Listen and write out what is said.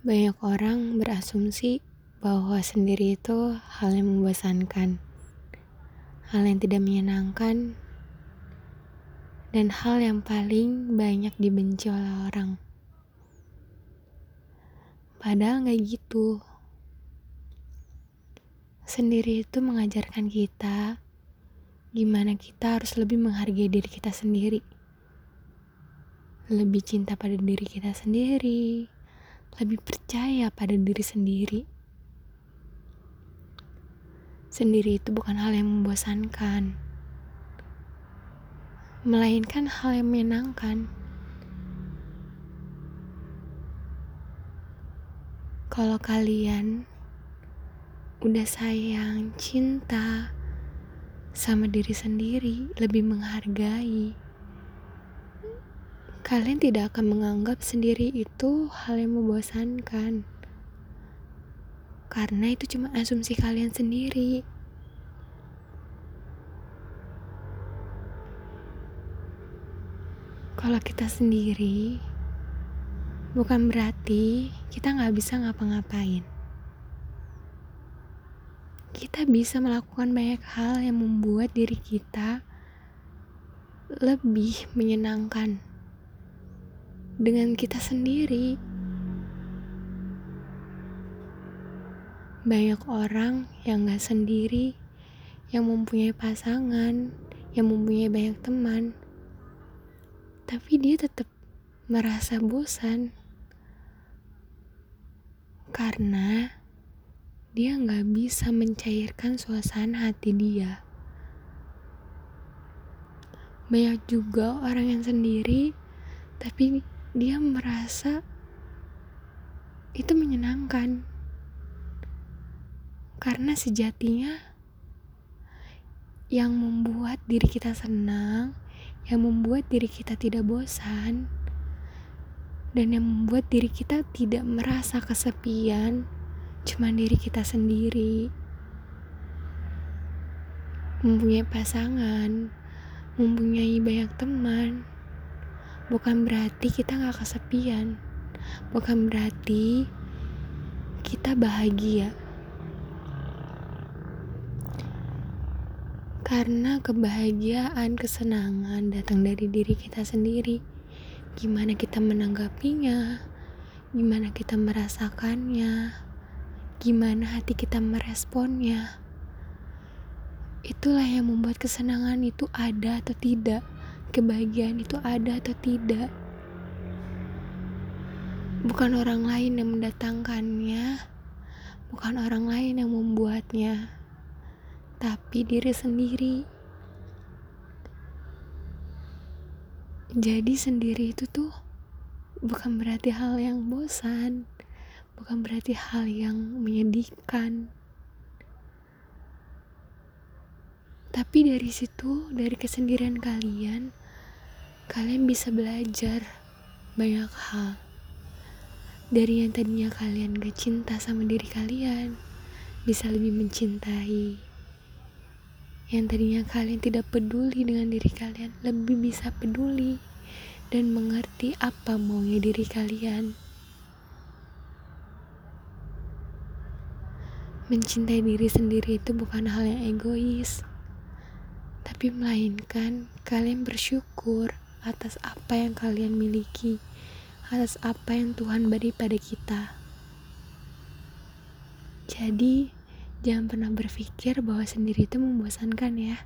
Banyak orang berasumsi bahwa sendiri itu hal yang membosankan, hal yang tidak menyenangkan, dan hal yang paling banyak dibenci oleh orang. Padahal nggak gitu. Sendiri itu mengajarkan kita gimana kita harus lebih menghargai diri kita sendiri. Lebih cinta pada diri kita sendiri, lebih percaya pada diri sendiri. Sendiri itu bukan hal yang membosankan, melainkan hal yang menyenangkan. Kalau kalian udah sayang, cinta sama diri sendiri, lebih menghargai kalian tidak akan menganggap sendiri itu hal yang membosankan. Karena itu cuma asumsi kalian sendiri. Kalau kita sendiri, bukan berarti kita nggak bisa ngapa-ngapain. Kita bisa melakukan banyak hal yang membuat diri kita lebih menyenangkan dengan kita sendiri. Banyak orang yang gak sendiri, yang mempunyai pasangan, yang mempunyai banyak teman, tapi dia tetap merasa bosan karena dia gak bisa mencairkan suasana hati dia. Banyak juga orang yang sendiri, tapi dia merasa itu menyenangkan karena sejatinya yang membuat diri kita senang, yang membuat diri kita tidak bosan, dan yang membuat diri kita tidak merasa kesepian, cuma diri kita sendiri. Mempunyai pasangan, mempunyai banyak teman, bukan berarti kita gak kesepian. Bukan berarti kita bahagia. Karena kebahagiaan kesenangan datang dari diri kita sendiri. Gimana kita menanggapinya? Gimana kita merasakannya? Gimana hati kita meresponnya? Itulah yang membuat kesenangan itu ada atau tidak kebahagiaan itu ada atau tidak. Bukan orang lain yang mendatangkannya, bukan orang lain yang membuatnya, tapi diri sendiri. Jadi sendiri itu tuh bukan berarti hal yang bosan, bukan berarti hal yang menyedihkan. Tapi dari situ, dari kesendirian kalian, kalian bisa belajar banyak hal. Dari yang tadinya kalian gak cinta sama diri kalian bisa lebih mencintai. Yang tadinya kalian tidak peduli dengan diri kalian lebih bisa peduli dan mengerti apa maunya diri kalian. Mencintai diri sendiri itu bukan hal yang egois tapi melainkan kalian bersyukur atas apa yang kalian miliki, atas apa yang Tuhan beri pada kita. Jadi, jangan pernah berpikir bahwa sendiri itu membosankan ya.